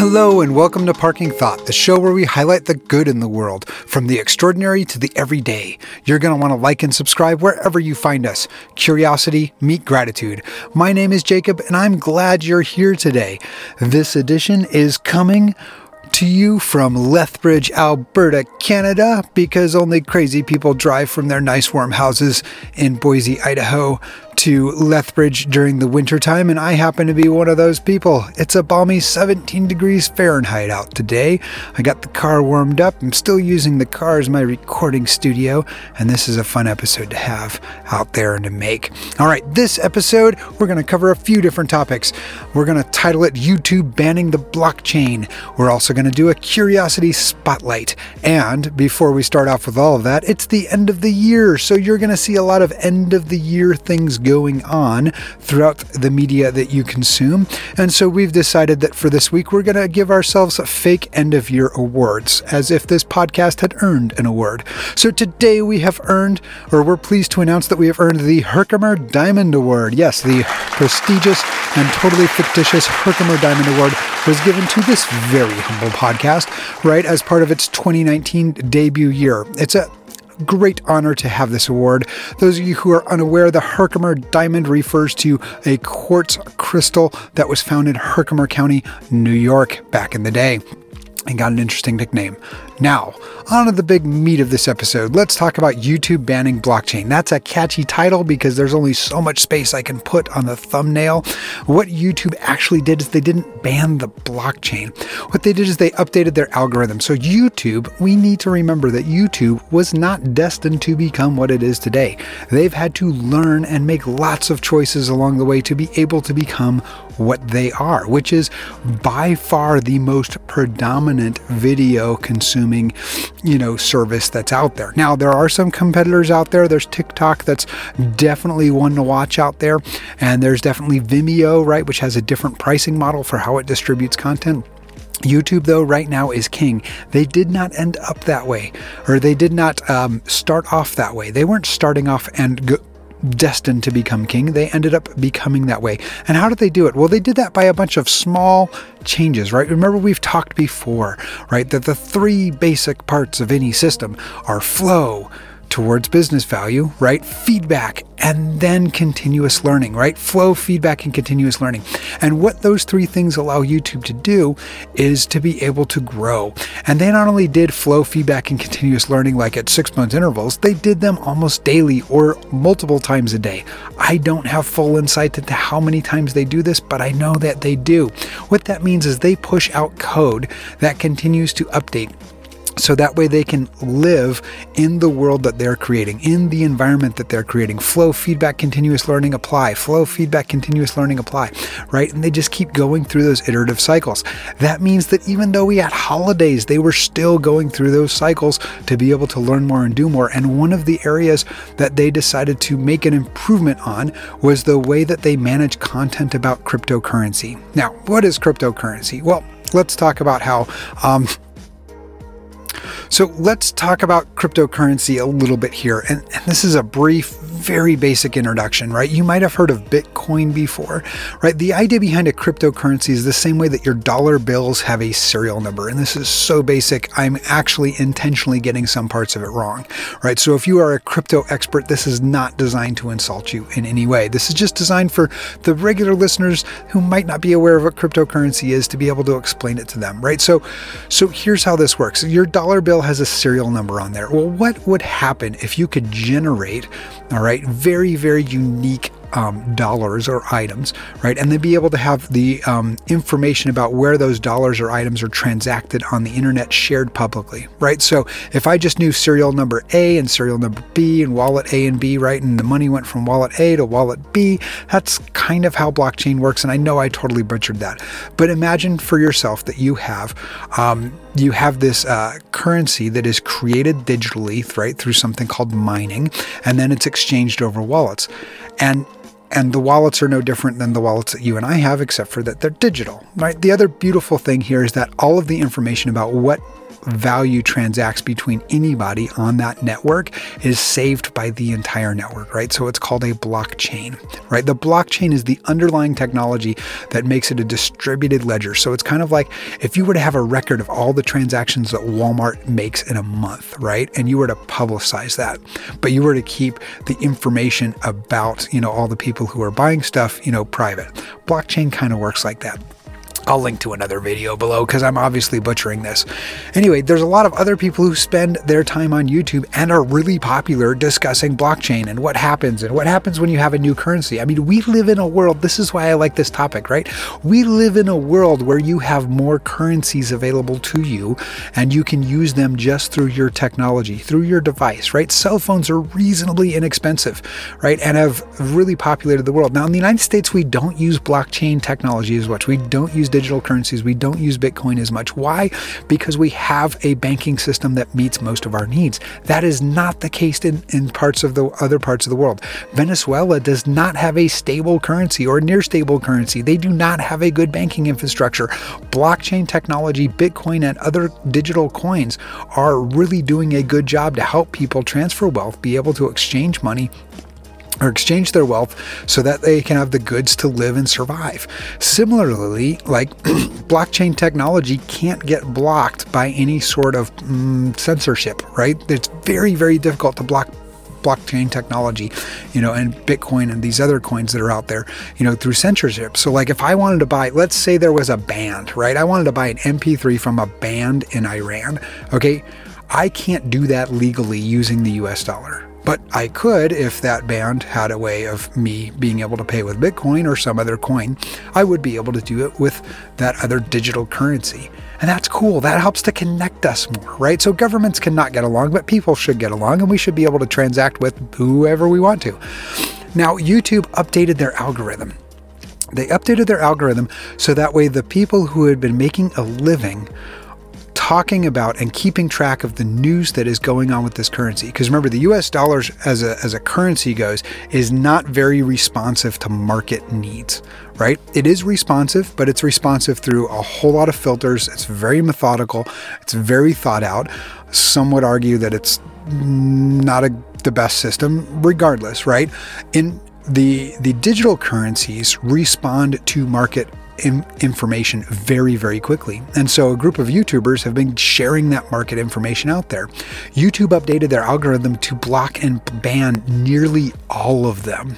Hello, and welcome to Parking Thought, the show where we highlight the good in the world, from the extraordinary to the everyday. You're going to want to like and subscribe wherever you find us. Curiosity, meet gratitude. My name is Jacob, and I'm glad you're here today. This edition is coming to you from Lethbridge, Alberta, Canada, because only crazy people drive from their nice warm houses in Boise, Idaho to Lethbridge during the wintertime, and I happen to be one of those people. It's a balmy 17 degrees Fahrenheit out today. I got the car warmed up. I'm still using the car as my recording studio, and this is a fun episode to have out there and to make. All right, this episode, we're going to cover a few different topics. We're going to title it YouTube Banning the Blockchain. We're also going to do a curiosity spotlight. And before we start off with all of that, it's the end of the year, so you're going to see a lot of end of the year things going on throughout the media that you consume. And so we've decided that for this week, we're going to give ourselves fake end of year awards, as if this podcast had earned an award. So today we have earned, or we're pleased to announce that we have earned the Herkimer Diamond Award. Yes, the prestigious and totally fictitious Herkimer Diamond Award was given to this very humble podcast, right, as part of its 2019 debut year. It's a great honor to have this award. Those of you who are unaware, the Herkimer Diamond refers to a quartz crystal that was found in Herkimer County, New York, back in the day and got an interesting nickname. Now, on to the big meat of this episode. Let's talk about YouTube banning blockchain. That's a catchy title because there's only so much space I can put on the thumbnail. What YouTube actually did is they didn't ban the blockchain. What they did is they updated their algorithm. So, YouTube, we need to remember that YouTube was not destined to become what it is today. They've had to learn and make lots of choices along the way to be able to become what they are, which is by far the most predominant video consuming, you know, service that's out there. Now, there are some competitors out there. There's TikTok that's definitely one to watch out there, and there's definitely Vimeo, right, which has a different pricing model for how it distributes content. YouTube, though, right now is king. They did not end up that way, or they did not um, start off that way. They weren't starting off and destined to become king. They ended up becoming that way. And how did they do it? Well, they did that by a bunch of small changes, right? Remember, we've talked before, right, that the three basic parts of any system are flow, towards business value, right? Feedback and then continuous learning, right? Flow, feedback, and continuous learning. And what those three things allow YouTube to do is to be able to grow. And they not only did flow, feedback, and continuous learning like at six month intervals, they did them almost daily or multiple times a day. I don't have full insight into how many times they do this, but I know that they do. What that means is they push out code that continues to update so that way they can live in the world that they're creating, in the environment that they're creating. Flow, feedback, continuous learning, apply. Flow, feedback, continuous learning, apply. Right? And they just keep going through those iterative cycles. That means that even though we had holidays, they were still going through those cycles to be able to learn more and do more. And one of the areas that they decided to make an improvement on was the way that they manage content about cryptocurrency. Now, what is cryptocurrency? Well, let's talk about how um, so let's talk about cryptocurrency a little bit here. And, and, this is a brief, very basic introduction, right? You might have heard of Bitcoin before, right? The idea behind a cryptocurrency is the same way that your dollar bills have a serial number. And this is so basic, I'm actually intentionally getting some parts of it wrong, right? So if you are a crypto expert, this is not designed to insult you in any way. This is just designed for the regular listeners who might not be aware of what cryptocurrency is to be able to explain it to them, right? So, so here's how this works. Your dollar bill has a serial number on there. Well, what would happen if you could generate, all right, very, very unique um, dollars or items, right? And then be able to have the um, information about where those dollars or items are transacted on the internet shared publicly, right? So if I just knew serial number A and serial number B and wallet A and B, right, and the money went from wallet A to wallet B, that's kind of how blockchain works. And I know I totally butchered that, but imagine for yourself that you have um, you have this uh, currency that is created digitally, right, through something called mining, and then it's exchanged over wallets. And and the wallets are no different than the wallets that you and I have, except for that they're digital, right? The other beautiful thing here is that all of the information about what value transacts between anybody on that network is saved by the entire network, right? So it's called a blockchain, right? The blockchain is the underlying technology that makes it a distributed ledger. So it's kind of like if you were to have a record of all the transactions that Walmart makes in a month, right? And you were to publicize that, but you were to keep the information about, you know, all the people who are buying stuff, you know, private. Blockchain kind of works like that. I'll link to another video below because I'm obviously butchering this. Anyway, there's a lot of other people who spend their time on YouTube and are really popular discussing blockchain and what happens and what happens when you have a new currency. I mean, we live in a world, this is why I like this topic, right? We live in a world where you have more currencies available to you and you can use them just through your technology, through your device, right? Cell phones are reasonably inexpensive, right? And have really populated the world. Now, in the United States, we don't use blockchain technology as much. We don't use digital currencies. We don't use Bitcoin as much. Why? Because we have a banking system that meets most of our needs. That is not the case in, in parts of the other parts of the world. Venezuela does not have a stable currency or near stable currency. They do not have a good banking infrastructure. Blockchain technology, Bitcoin, and other digital coins are really doing a good job to help people transfer wealth, be able to exchange money or exchange their wealth so that they can have the goods to live and survive. Similarly, like blockchain technology can't get blocked by any sort of mm, censorship, right? It's very, very difficult to block blockchain technology, you know, and Bitcoin and these other coins that are out there, you know, through censorship. So, like, if I wanted to buy, let's say there was a band, right? I wanted to buy an MP3 from a band in Iran, okay? I can't do that legally using the US dollar but I could, if that band had a way of me being able to pay with Bitcoin or some other coin, I would be able to do it with that other digital currency. And that's cool. That helps to connect us more, right? So governments cannot get along, but people should get along, and we should be able to transact with whoever we want to. Now, YouTube updated their algorithm. They updated their algorithm so that way the people who had been making a living talking about and keeping track of the news that is going on with this currency. Because remember, the US dollars as a, as a currency goes is not very responsive to market needs, right? It is responsive, but it's responsive through a whole lot of filters. It's very methodical, it's very thought out. Some would argue that it's not a, the best system, regardless, right? In the the digital currencies respond to market in information very, very quickly. And so a group of YouTubers have been sharing that market information out there. YouTube updated their algorithm to block and ban nearly all of them.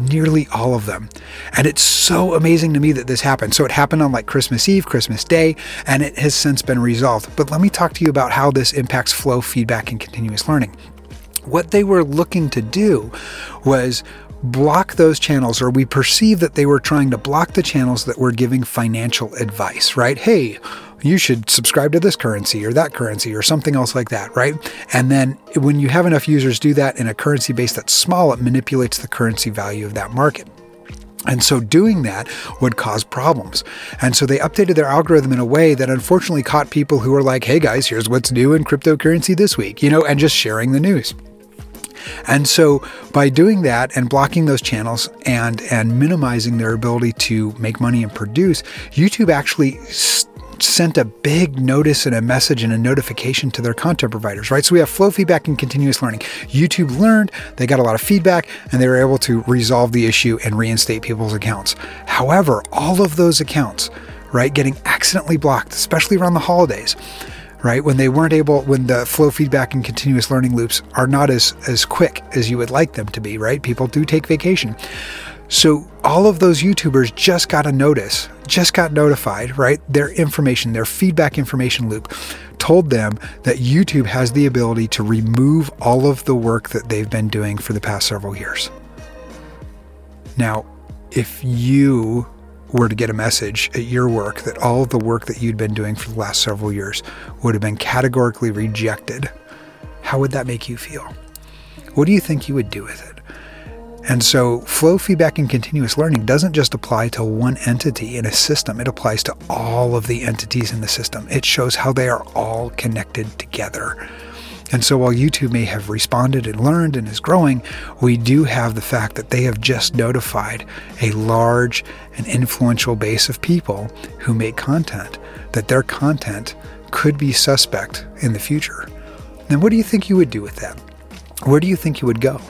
Nearly all of them. And it's so amazing to me that this happened. So it happened on like Christmas Eve, Christmas Day, and it has since been resolved. But let me talk to you about how this impacts flow, feedback, and continuous learning. What they were looking to do was block those channels, or we perceive that they were trying to block the channels that were giving financial advice, right? Hey, you should subscribe to this currency or that currency or something else like that, right? And then when you have enough users do that in a currency base that's small, it manipulates the currency value of that market. And so doing that would cause problems. And so they updated their algorithm in a way that unfortunately caught people who were like, hey guys, here's what's new in cryptocurrency this week, you know, and just sharing the news. And so by doing that and blocking those channels and and minimizing their ability to make money and produce, YouTube actually sent a big notice and a message and a notification to their content providers, right? So we have flow feedback and continuous learning. YouTube learned, they got a lot of feedback, and they were able to resolve the issue and reinstate people's accounts. However, all of those accounts, right, getting accidentally blocked, especially around the holidays, right? When they weren't able, when the flow feedback and continuous learning loops are not as, as quick as you would like them to be, right? People do take vacation. So all of those YouTubers just got a notice, just got notified, right? Their information, their feedback information loop told them that YouTube has the ability to remove all of the work that they've been doing for the past several years. Now, if you were to get a message at your work that all of the work that you'd been doing for the last several years would have been categorically rejected, how would that make you feel? What do you think you would do with it? And so, flow feedback and continuous learning doesn't just apply to one entity in a system, it applies to all of the entities in the system. It shows how they are all connected together. And so while YouTube may have responded and learned and is growing, we do have the fact that they have just notified a large and influential base of people who make content that their content could be suspect in the future. Then what do you think you would do with that? Where do you think you would go?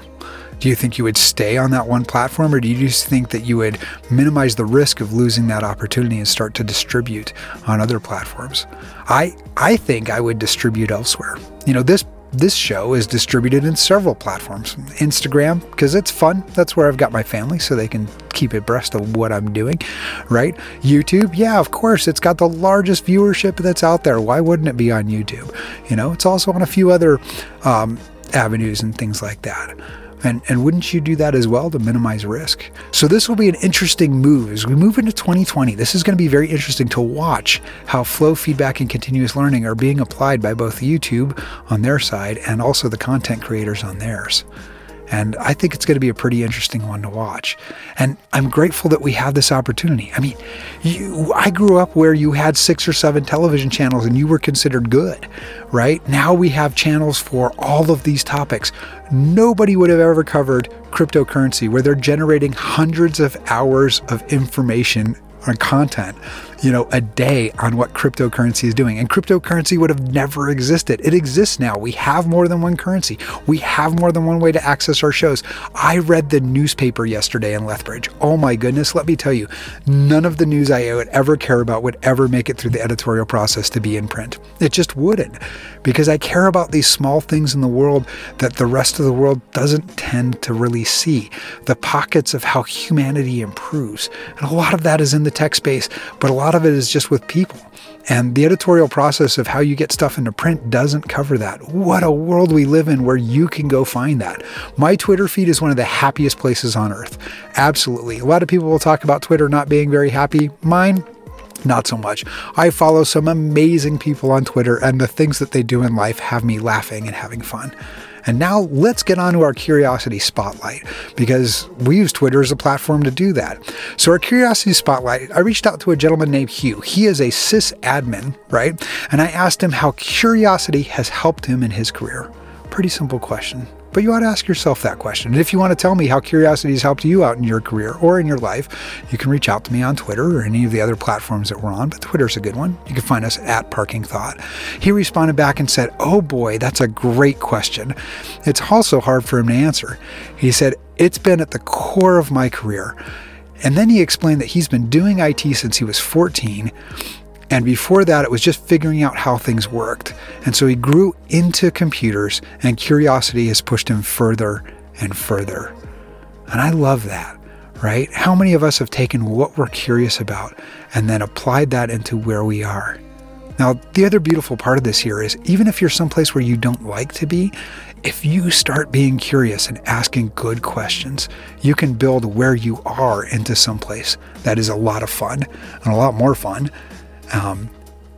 Do you think you would stay on that one platform, or do you just think that you would minimize the risk of losing that opportunity and start to distribute on other platforms? I I think I would distribute elsewhere. You know, this this show is distributed in several platforms. Instagram, because it's fun. That's where I've got my family, so they can keep abreast of what I'm doing, right? YouTube, yeah, of course, it's got the largest viewership that's out there. Why wouldn't it be on YouTube? You know, it's also on a few other um, avenues and things like that. And, and wouldn't you do that as well to minimize risk? So, this will be an interesting move as we move into 2020. This is going to be very interesting to watch how flow feedback and continuous learning are being applied by both YouTube on their side and also the content creators on theirs. And I think it's going to be a pretty interesting one to watch. And I'm grateful that we have this opportunity. I mean, you, I grew up where you had six or seven television channels and you were considered good, right? Now we have channels for all of these topics. Nobody would have ever covered cryptocurrency where they're generating hundreds of hours of information or content you know, a day on what cryptocurrency is doing. And cryptocurrency would have never existed. It exists now. We have more than one currency. We have more than one way to access our shows. I read the newspaper yesterday in Lethbridge. Oh my goodness, let me tell you, none of the news I would ever care about would ever make it through the editorial process to be in print. It just wouldn't because I care about these small things in the world that the rest of the world doesn't tend to really see. The pockets of how humanity improves. And a lot of that is in the tech space, but a lot of it is just with people. And the editorial process of how you get stuff into print doesn't cover that. What a world we live in where you can go find that. My Twitter feed is one of the happiest places on earth. Absolutely. A lot of people will talk about Twitter not being very happy. Mine, not so much. I follow some amazing people on Twitter, and the things that they do in life have me laughing and having fun. And now let's get on to our curiosity spotlight because we use Twitter as a platform to do that. So, our curiosity spotlight, I reached out to a gentleman named Hugh. He is a sysadmin, right? And I asked him how curiosity has helped him in his career. Pretty simple question. But you ought to ask yourself that question. And if you want to tell me how curiosity has helped you out in your career or in your life, you can reach out to me on Twitter or any of the other platforms that we're on. But Twitter's a good one. You can find us at Parking Thought. He responded back and said, Oh boy, that's a great question. It's also hard for him to answer. He said, It's been at the core of my career. And then he explained that he's been doing IT since he was 14 and before that, it was just figuring out how things worked. And so he grew into computers, and curiosity has pushed him further and further. And I love that, right? How many of us have taken what we're curious about and then applied that into where we are? Now, the other beautiful part of this here is even if you're someplace where you don't like to be, if you start being curious and asking good questions, you can build where you are into someplace that is a lot of fun and a lot more fun um,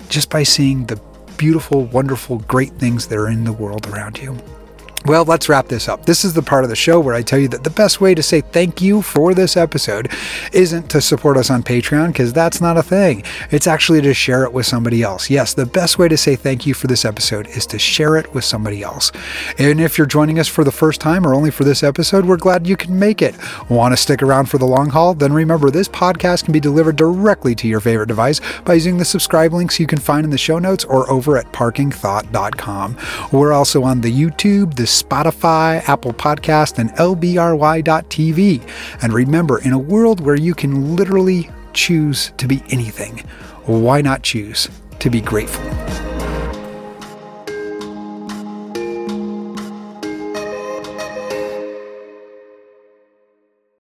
just by seeing the beautiful, wonderful, great things that are in the world around you. Well, let's wrap this up. This is the part of the show where I tell you that the best way to say thank you for this episode isn't to support us on Patreon, because that's not a thing. It's actually to share it with somebody else. Yes, the best way to say thank you for this episode is to share it with somebody else. And if you're joining us for the first time or only for this episode, we're glad you can make it. Want to stick around for the long haul? Then remember, this podcast can be delivered directly to your favorite device by using the subscribe links you can find in the show notes or over at parkingthought.com. We're also on the YouTube, the Spotify, Apple Podcast, and LBRY.TV. And remember, in a world where you can literally choose to be anything, why not choose to be grateful?